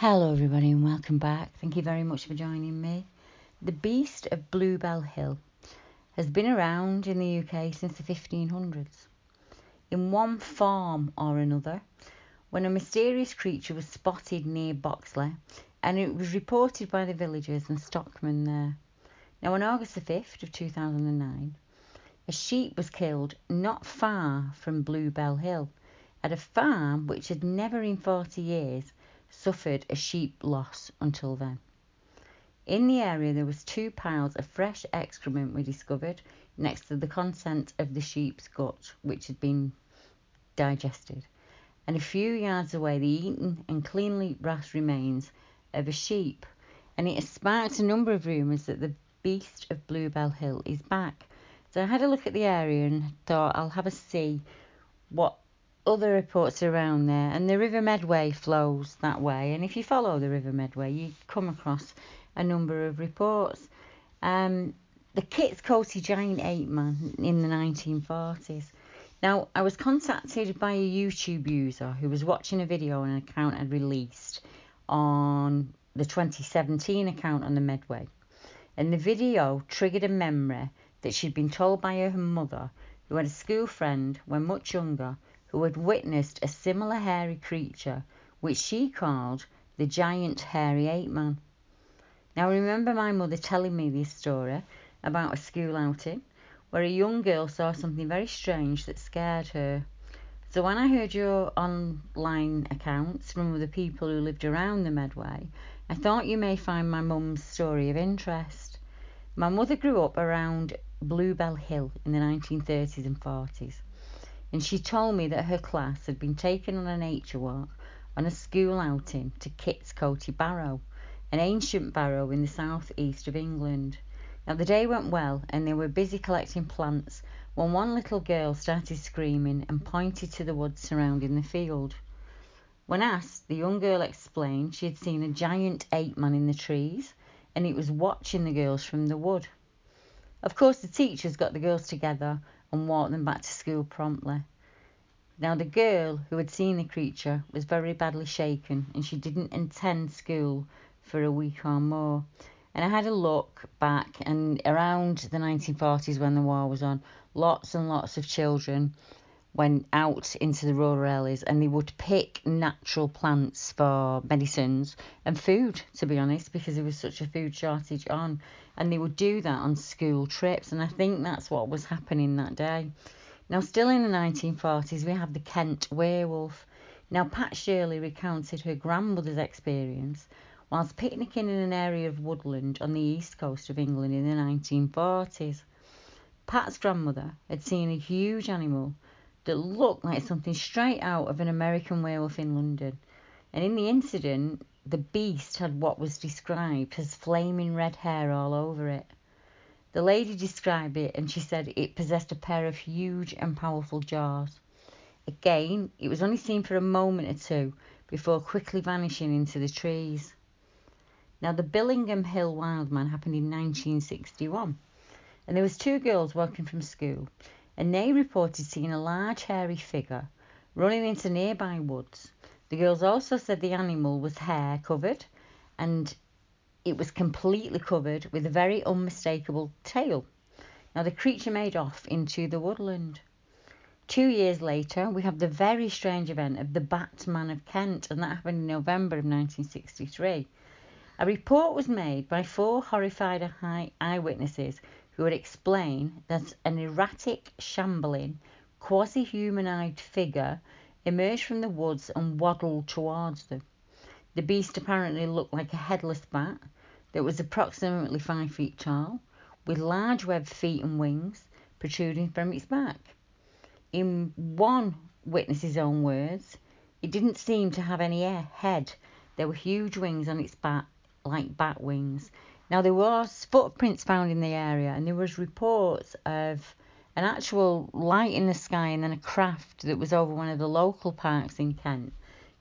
Hello, everybody, and welcome back. Thank you very much for joining me. The Beast of Bluebell Hill has been around in the UK since the 1500s. In one form or another, when a mysterious creature was spotted near Boxley, and it was reported by the villagers and stockmen there. Now, on August the 5th of 2009, a sheep was killed not far from Bluebell Hill at a farm which had never in 40 years suffered a sheep loss until then. In the area, there was two piles of fresh excrement we discovered next to the content of the sheep's gut, which had been digested, and a few yards away, the eaten and cleanly brushed remains of a sheep. And it has sparked a number of rumours that the beast of Bluebell Hill is back. So I had a look at the area and thought I'll have a see what other reports around there. And the River Medway flows that way. And if you follow the River Medway, you come across a number of reports. Um, the Kitts Coty giant ape man in the 1940s. Now, I was contacted by a YouTube user who was watching a video on an account had released on the 2017 account on the Medway and the video triggered a memory that she'd been told by her mother, who had a school friend when much younger, who had witnessed a similar hairy creature, which she called the giant hairy ape man. Now, I remember my mother telling me this story about a school outing where a young girl saw something very strange that scared her. So, when I heard your online accounts from other people who lived around the Medway, I thought you may find my mum's story of interest. My mother grew up around Bluebell Hill in the 1930s and 40s, and she told me that her class had been taken on a nature walk on a school outing to Kitts Coty Barrow, an ancient barrow in the south east of England. Now, the day went well, and they were busy collecting plants when one little girl started screaming and pointed to the woods surrounding the field. When asked, the young girl explained she had seen a giant ape man in the trees and it was watching the girls from the wood. Of course, the teachers got the girls together and walked them back to school promptly. Now, the girl who had seen the creature was very badly shaken and she didn't attend school for a week or more. And I had a look back, and around the 1940s when the war was on, lots and lots of children went out into the rural areas and they would pick natural plants for medicines and food, to be honest, because there was such a food shortage on. And they would do that on school trips. And I think that's what was happening that day. Now, still in the 1940s, we have the Kent werewolf. Now, Pat Shirley recounted her grandmother's experience whilst picnicking in an area of woodland on the east coast of England in the 1940s. Pat's grandmother had seen a huge animal that looked like something straight out of an American werewolf in London. And in the incident, the beast had what was described as flaming red hair all over it. The lady described it and she said it possessed a pair of huge and powerful jaws. Again, it was only seen for a moment or two before quickly vanishing into the trees. Now, the Billingham Hill Wildman happened in 1961, and there was two girls walking from school, and they reported seeing a large hairy figure running into nearby woods. The girls also said the animal was hair covered and it was completely covered with a very unmistakable tail. Now the creature made off into the woodland. Two years later, we have the very strange event of the Batman of Kent, and that happened in November of 1963. A report was made by four horrified eyewitnesses who would explain that an erratic, shambling, quasi humanoid figure emerged from the woods and waddled towards them. The beast apparently looked like a headless bat that was approximately five feet tall, with large webbed feet and wings protruding from its back. In one witnesses' own words. It didn't seem to have any head. There were huge wings on its back, like bat wings. Now there was footprints found in the area, and there was reports of an actual light in the sky and then a craft that was over one of the local parks in Kent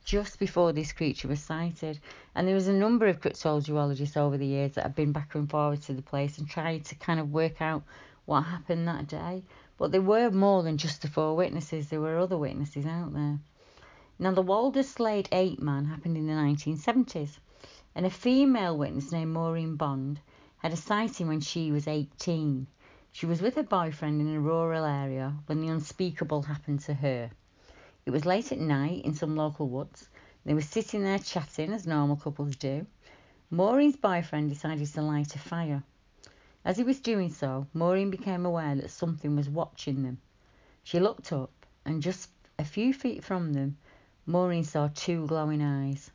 just before this creature was sighted. And there was a number of cryptozoologists over the years that have been back and forward to the place and tried to kind of work out what happened that day. But there were more than just the four witnesses, there were other witnesses out there. Now, the Walderslade 8 man happened in the 1970s, and a female witness named Maureen Bond had a sighting when she was 18. She was with her boyfriend in a rural area when the unspeakable happened to her. It was late at night in some local woods. They were sitting there chatting as normal couples do. Maureen's boyfriend decided to light a fire. As he was doing so, Maureen became aware that something was watching them. She looked up, and just a few feet from them, Maureen saw two glowing eyes.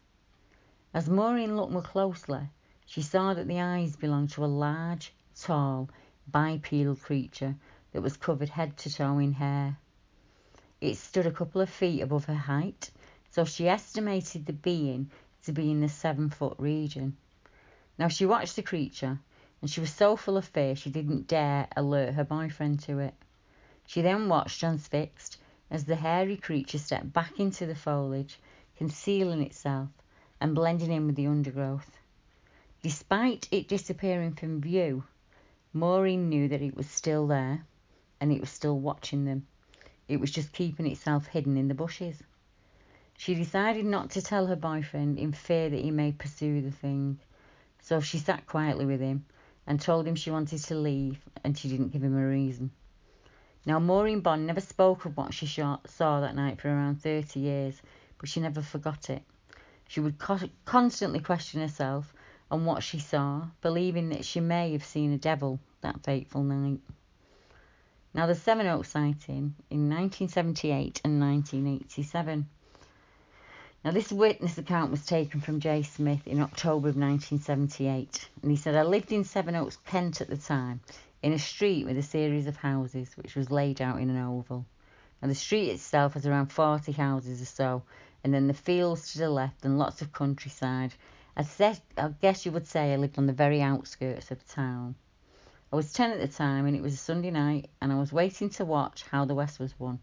As Maureen looked more closely, she saw that the eyes belonged to a large, tall, bipedal creature that was covered head to toe in hair. It stood a couple of feet above her height, so she estimated the being to be in the seven foot region. Now she watched the creature, and she was so full of fear she didn't dare alert her boyfriend to it. She then watched transfixed as the hairy creature stepped back into the foliage, concealing itself and blending in with the undergrowth. Despite it disappearing from view, Maureen knew that it was still there and it was still watching them. It was just keeping itself hidden in the bushes. She decided not to tell her boyfriend in fear that he may pursue the thing. So she sat quietly with him and told him she wanted to leave and she didn't give him a reason. Now, Maureen Bond never spoke of what she saw that night for around 30 years, but she never forgot it. She would co- constantly question herself on what she saw, believing that she may have seen a devil that fateful night. Now, the Sevenoaks sighting in 1978 and 1987. Now, this witness account was taken from Jay Smith in October of 1978, and he said, I lived in Sevenoaks, Kent at the time, in a street with a series of houses, which was laid out in an oval. Now, the street itself has around 40 houses or so, and then the fields to the left and lots of countryside. I, said, I guess you would say I lived on the very outskirts of town. I was 10 at the time and it was a Sunday night and I was waiting to watch how the West was won.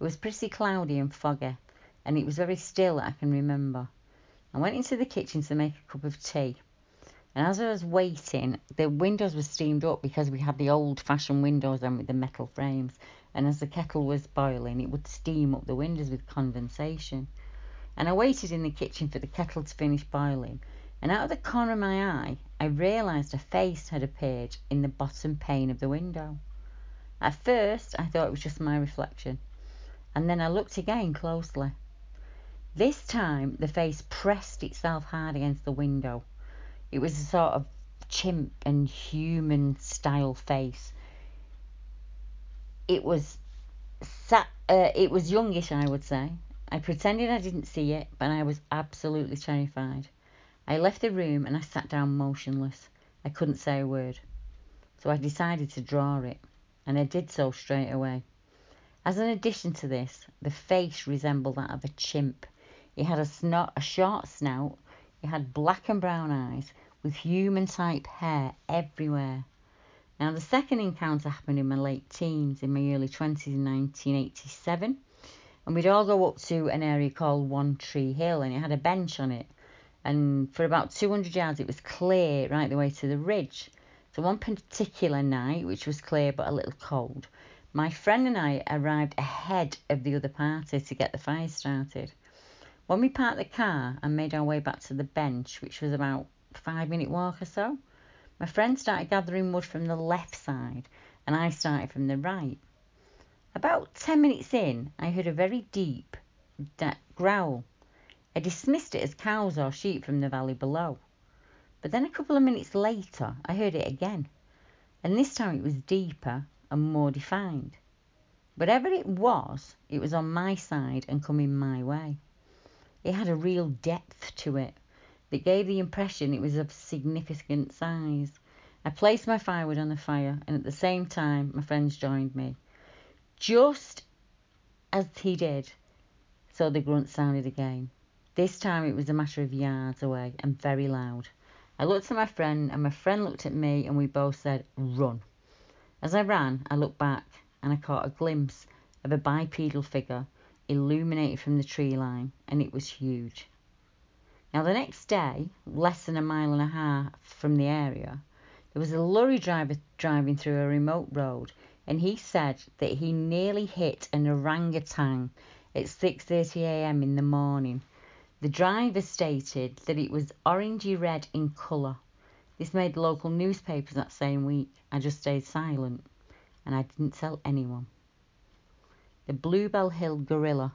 It was pretty cloudy and foggy and it was very still I can remember. I went into the kitchen to make a cup of tea and as I was waiting, the windows were steamed up because we had the old fashioned windows then with the metal frames. And as the kettle was boiling, it would steam up the windows with condensation. And I waited in the kitchen for the kettle to finish boiling and out of the corner of my eye, I realised a face had appeared in the bottom pane of the window. At first, I thought it was just my reflection, and then I looked again closely. This time, the face pressed itself hard against the window. It was a sort of chimp and human style face. It was sat, uh, it was youngish, I would say. I pretended I didn't see it, but I was absolutely terrified. I left the room and I sat down motionless. I couldn't say a word. So I decided to draw it, and I did so straight away. As an addition to this, the face resembled that of a chimp. It had a, snot, a short snout, it had black and brown eyes, with human type hair everywhere. Now, the second encounter happened in my late teens, in my early 20s in 1987. And we'd all go up to an area called One Tree Hill, and it had a bench on it and for about 200 yards it was clear right the way to the ridge. So one particular night, which was clear but a little cold, my friend and I arrived ahead of the other party to get the fire started. When we parked the car and made our way back to the bench, which was about five minute walk or so, my friend started gathering wood from the left side and I started from the right. About 10 minutes in, I heard a very deep growl I dismissed it as cows or sheep from the valley below. But then a couple of minutes later I heard it again, and this time it was deeper and more defined. Whatever it was, it was on my side and coming my way. It had a real depth to it that gave the impression it was of significant size. I placed my firewood on the fire, and at the same time, my friends joined me. Just as he did, so the grunt sounded again. This time it was a matter of yards away and very loud. I looked at my friend, and my friend looked at me, and we both said, Run. As I ran, I looked back and I caught a glimpse of a bipedal figure illuminated from the tree line, and it was huge. Now, the next day, less than a mile and a half from the area, there was a lorry driver driving through a remote road, and he said that he nearly hit an orangutan at 6:30 a.m. in the morning. The driver stated that it was orangey red in colour. This made the local newspapers that same week. I just stayed silent and I didn't tell anyone. The Bluebell Hill Gorilla.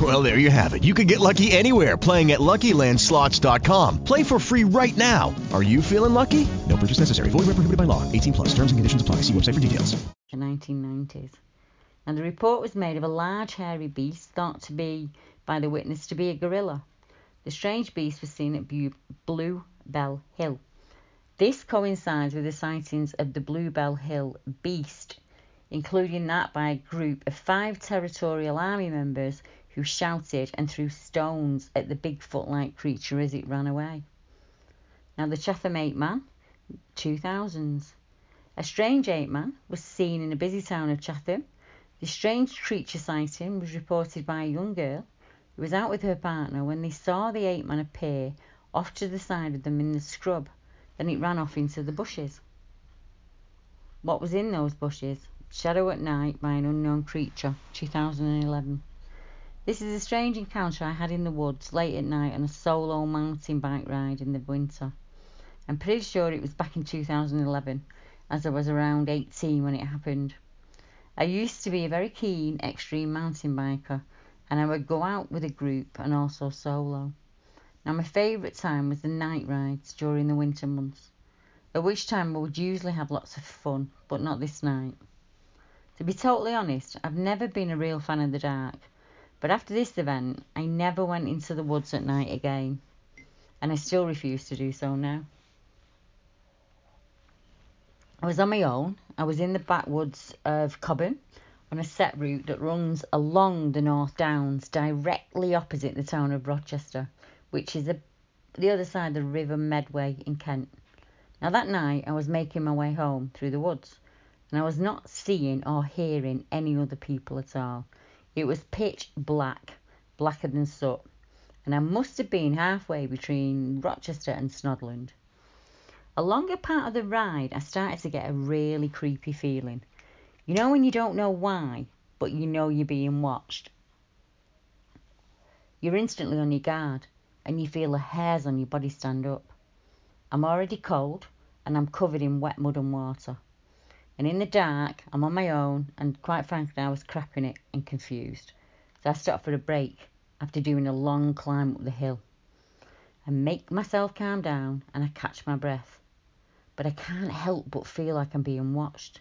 Well, there you have it. You can get lucky anywhere playing at LuckyLandSlots.com. Play for free right now. Are you feeling lucky? No purchase necessary. Void where prohibited by law. 18 plus. Terms and conditions apply. See website for details. The 1990s. And the report was made of a large hairy beast thought to be, by the witness, to be a gorilla. The strange beast was seen at Blue Bell Hill. This coincides with the sightings of the Blue Bell Hill beast, including that by a group of five Territorial Army members who shouted and threw stones at the Bigfoot like creature as it ran away. Now, the Chatham Ape Man, 2000s. A strange ape man was seen in a busy town of Chatham. The strange creature sighting was reported by a young girl who was out with her partner when they saw the ape man appear off to the side of them in the scrub. Then it ran off into the bushes. What was in those bushes? Shadow at Night by an Unknown Creature, 2011. This is a strange encounter I had in the woods late at night on a solo mountain bike ride in the winter. I'm pretty sure it was back in 2011, as I was around 18 when it happened. I used to be a very keen extreme mountain biker, and I would go out with a group and also solo. Now, my favourite time was the night rides during the winter months, at which time I would usually have lots of fun, but not this night. To be totally honest, I've never been a real fan of the dark, but after this event, I never went into the woods at night again, and I still refuse to do so now. I was on my own. I was in the backwoods of Cobham on a set route that runs along the North Downs, directly opposite the town of Rochester, which is a, the other side of the River Medway in Kent. Now, that night I was making my way home through the woods, and I was not seeing or hearing any other people at all. It was pitch black, blacker than soot, and I must have been halfway between Rochester and Snodland. Along a part of the ride, I started to get a really creepy feeling. You know when you don't know why, but you know you're being watched? You're instantly on your guard, and you feel the hairs on your body stand up. I'm already cold, and I'm covered in wet mud and water. And in the dark, I'm on my own, and quite frankly, I was crapping it and confused. So I stopped for a break after doing a long climb up the hill. I make myself calm down, and I catch my breath but I can't help but feel like I'm being watched.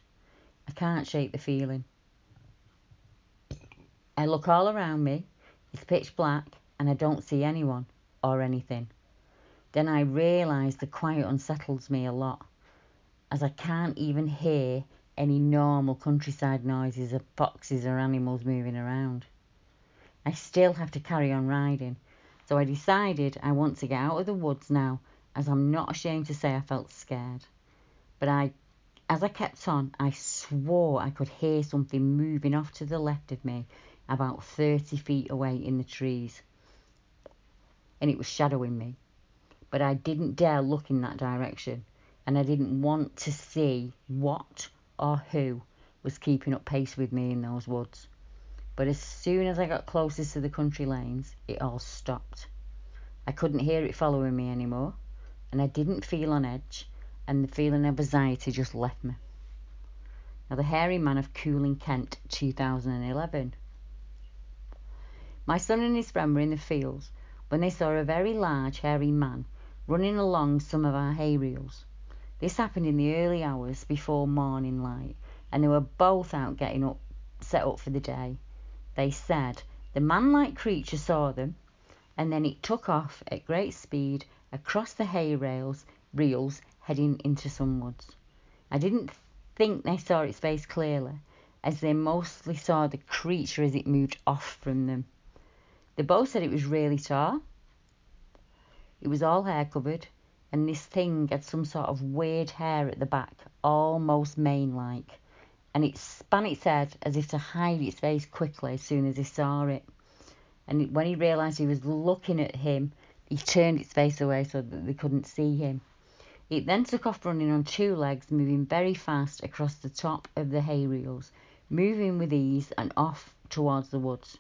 I can't shake the feeling. I look all around me, it's pitch black, and I don't see anyone or anything. Then I realise the quiet unsettles me a lot, as I can't even hear any normal countryside noises of foxes or animals moving around. I still have to carry on riding, so I decided I want to get out of the woods now as I'm not ashamed to say I felt scared. But I, as I kept on, I swore I could hear something moving off to the left of me, about 30 feet away in the trees. And it was shadowing me. But I didn't dare look in that direction, and I didn't want to see what or who was keeping up pace with me in those woods. But as soon as I got closest to the country lanes, it all stopped. I couldn't hear it following me anymore, and I didn't feel on edge, and the feeling of anxiety just left me. Now, The Hairy Man of Cooling, Kent, 2011. My son and his friend were in the fields when they saw a very large, hairy man running along some of our hay reels. This happened in the early hours before morning light, and they were both out getting up, set up for the day. They said the man like creature saw them, and then it took off at great speed across the hay rails, reels, heading into some woods. I didn't think they saw its face clearly, as they mostly saw the creature as it moved off from them. They both said it was really tall. It was all hair covered, and this thing had some sort of weird hair at the back, almost mane like, and it span its head as if to hide its face quickly as soon as he saw it. And when he realised he was looking at him, he turned its face away so that they couldn't see him. It then took off running on two legs, moving very fast across the top of the hay reels, moving with ease and off towards the woods.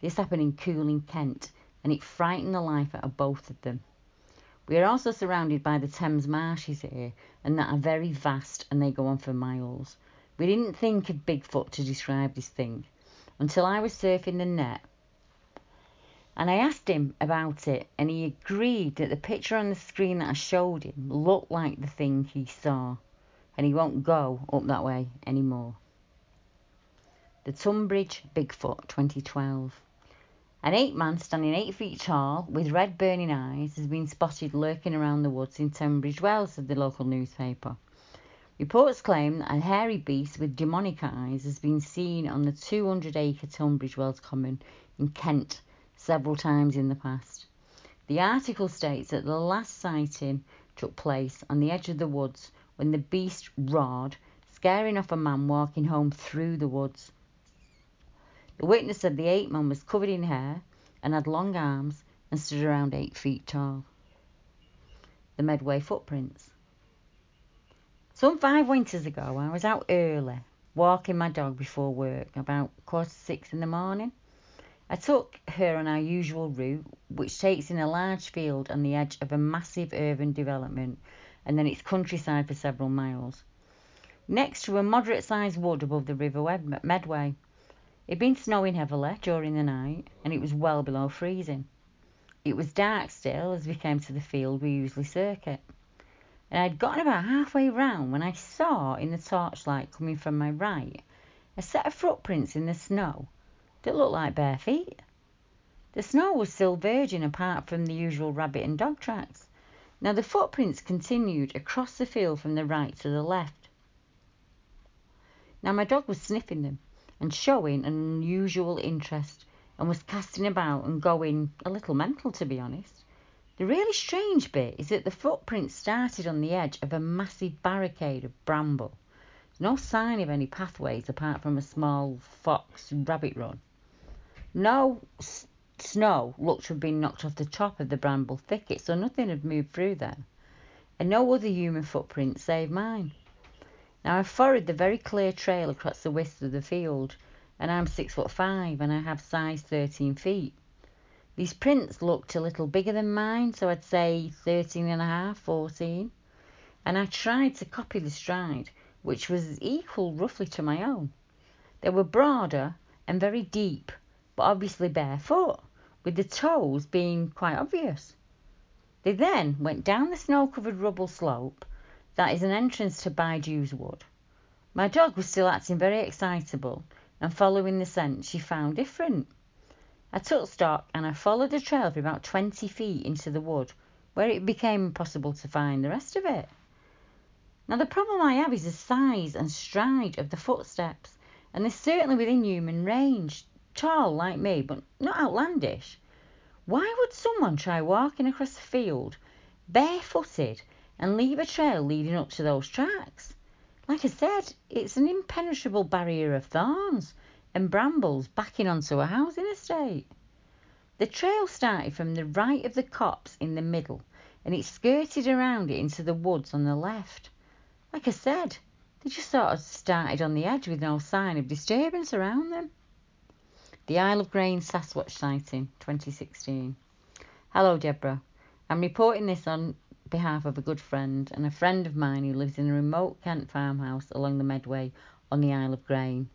This happened in Cooling, Kent, and it frightened the life out of both of them. We are also surrounded by the Thames marshes here, and that are very vast and they go on for miles. We didn't think of Bigfoot to describe this thing until I was surfing the net and I asked him about it, and he agreed that the picture on the screen that I showed him looked like the thing he saw, and he won't go up that way anymore. The Tunbridge Bigfoot 2012. An ape man standing eight feet tall with red burning eyes has been spotted lurking around the woods in Tunbridge Wells, said the local newspaper. Reports claim that a hairy beast with demonic eyes has been seen on the 200 acre Tunbridge Wells Common in Kent several times in the past. The article states that the last sighting took place on the edge of the woods when the beast roared, scaring off a man walking home through the woods. The witness said the ape man was covered in hair and had long arms and stood around eight feet tall. The Medway footprints. Some five winters ago, I was out early, walking my dog before work, about quarter to six in the morning. I took her on our usual route, which takes in a large field on the edge of a massive urban development, and then it's countryside for several miles. Next to a moderate sized wood above the River Medway. It'd been snowing heavily during the night, and it was well below freezing. It was dark still as we came to the field we usually circuit, and I'd gotten about halfway round when I saw in the torchlight coming from my right a set of footprints in the snow that looked like bare feet. The snow was still virgin apart from the usual rabbit and dog tracks. Now the footprints continued across the field from the right to the left. Now my dog was sniffing them and showing an unusual interest and was casting about and going a little mental to be honest. The really strange bit is that the footprints started on the edge of a massive barricade of bramble. No sign of any pathways apart from a small fox rabbit run. No s- snow looked to have been knocked off the top of the bramble thicket, so nothing had moved through there, and no other human footprint save mine. Now I followed the very clear trail across the width of the field, and I'm six foot five, and I have size 13 feet. These prints looked a little bigger than mine, so I'd say 13 and a half, 14. And I tried to copy the stride, which was equal roughly to my own. They were broader and very deep, but obviously barefoot, with the toes being quite obvious. They then went down the snow covered rubble slope that is an entrance to Baiju's Wood. My dog was still acting very excitable, and following the scent she found different. I took stock and I followed the trail for about 20 feet into the wood, where it became impossible to find the rest of it. Now, the problem I have is the size and stride of the footsteps, and they're certainly within human range, tall like me, but not outlandish. Why would someone try walking across a field barefooted and leave a trail leading up to those tracks. Like I said, it's an impenetrable barrier of thorns and brambles backing onto a housing estate. The trail started from the right of the copse in the middle and it skirted around it into the woods on the left. Like I said, they just sort of started on the edge with no sign of disturbance around them. The Isle of Grain Sasquatch sighting, 2016. Hello, Deborah. I'm reporting this on behalf of a good friend and a friend of mine who lives in a remote Kent farmhouse along the Medway on the Isle of Grain.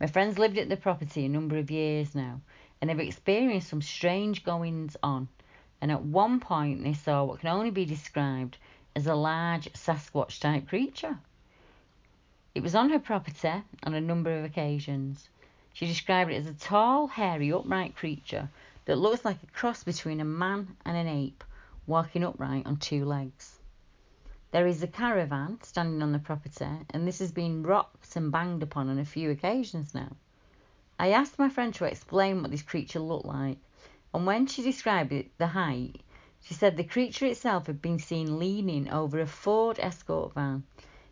My friends lived at the property a number of years now and they've experienced some strange goings on and at one point they saw what can only be described as a large Sasquatch type creature. It was on her property on a number of occasions. She described it as a tall, hairy, upright creature that looks like a cross between a man and an ape walking upright on two legs. There is a caravan standing on the property, and this has been rocked and banged upon on a few occasions now. I asked my friend to explain what this creature looked like, and when she described it, the height, she said the creature itself had been seen leaning over a Ford Escort van,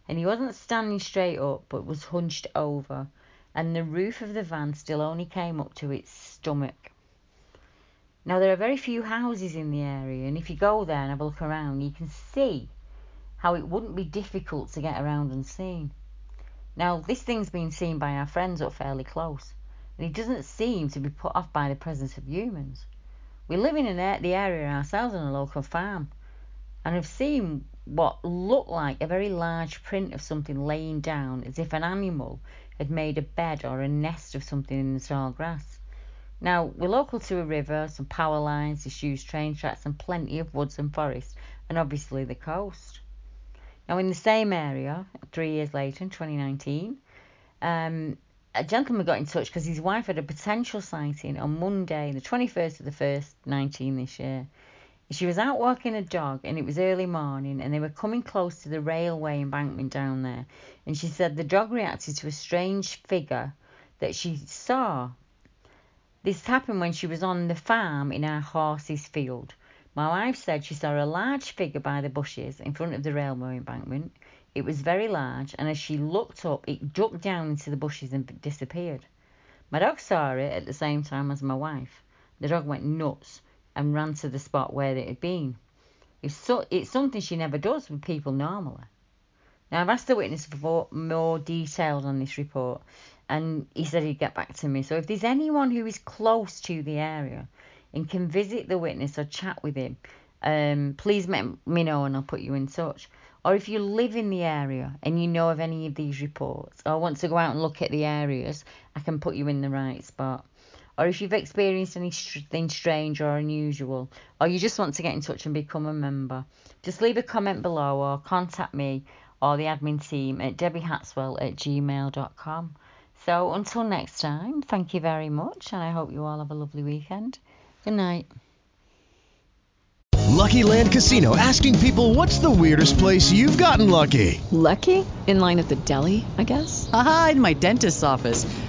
and he wasn't standing straight up but was hunched over, and the roof of the van still only came up to its stomach. Now, there are very few houses in the area, and if you go there and have a look around, you can see how it wouldn't be difficult to get around unseen. Now, this thing's been seen by our friends up fairly close, and it doesn't seem to be put off by the presence of humans. We live in an, the area ourselves on a local farm, and have seen what looked like a very large print of something laying down as if an animal had made a bed or a nest of something in the tall grass. Now, we're local to a river, some power lines, disused train tracks, and plenty of woods and forest, and obviously the coast. Now, in the same area, three years later, in 2019, um, a gentleman got in touch because his wife had a potential sighting on Monday, the 21st of the 1st, 19 this year. She was out walking a dog and it was early morning and they were coming close to the railway embankment down there. And she said the dog reacted to a strange figure that she saw this happened when she was on the farm in our horses field. My wife said she saw a large figure by the bushes in front of the railway embankment. It was very large, and as she looked up, it ducked down into the bushes and disappeared. My dog saw it at the same time as my wife. The dog went nuts and ran to the spot where it had been. It's, so, it's something she never does with people normally. Now, I've asked the witness for more details on this report, and he said he'd get back to me. So if there's anyone who is close to the area and can visit the witness or chat with him, um, please let me know and I'll put you in touch. Or if you live in the area and you know of any of these reports or want to go out and look at the areas, I can put you in the right spot. Or if you've experienced anything strange or unusual, or you just want to get in touch and become a member, just leave a comment below or contact me or the admin team at debbiehatswell at gmail.com. So until next time, thank you very much, and I hope you all have a lovely weekend. Good night. Lucky Land Casino asking people what's the weirdest place you've gotten lucky? Lucky? In line at the deli, I guess? Aha, in my dentist's office.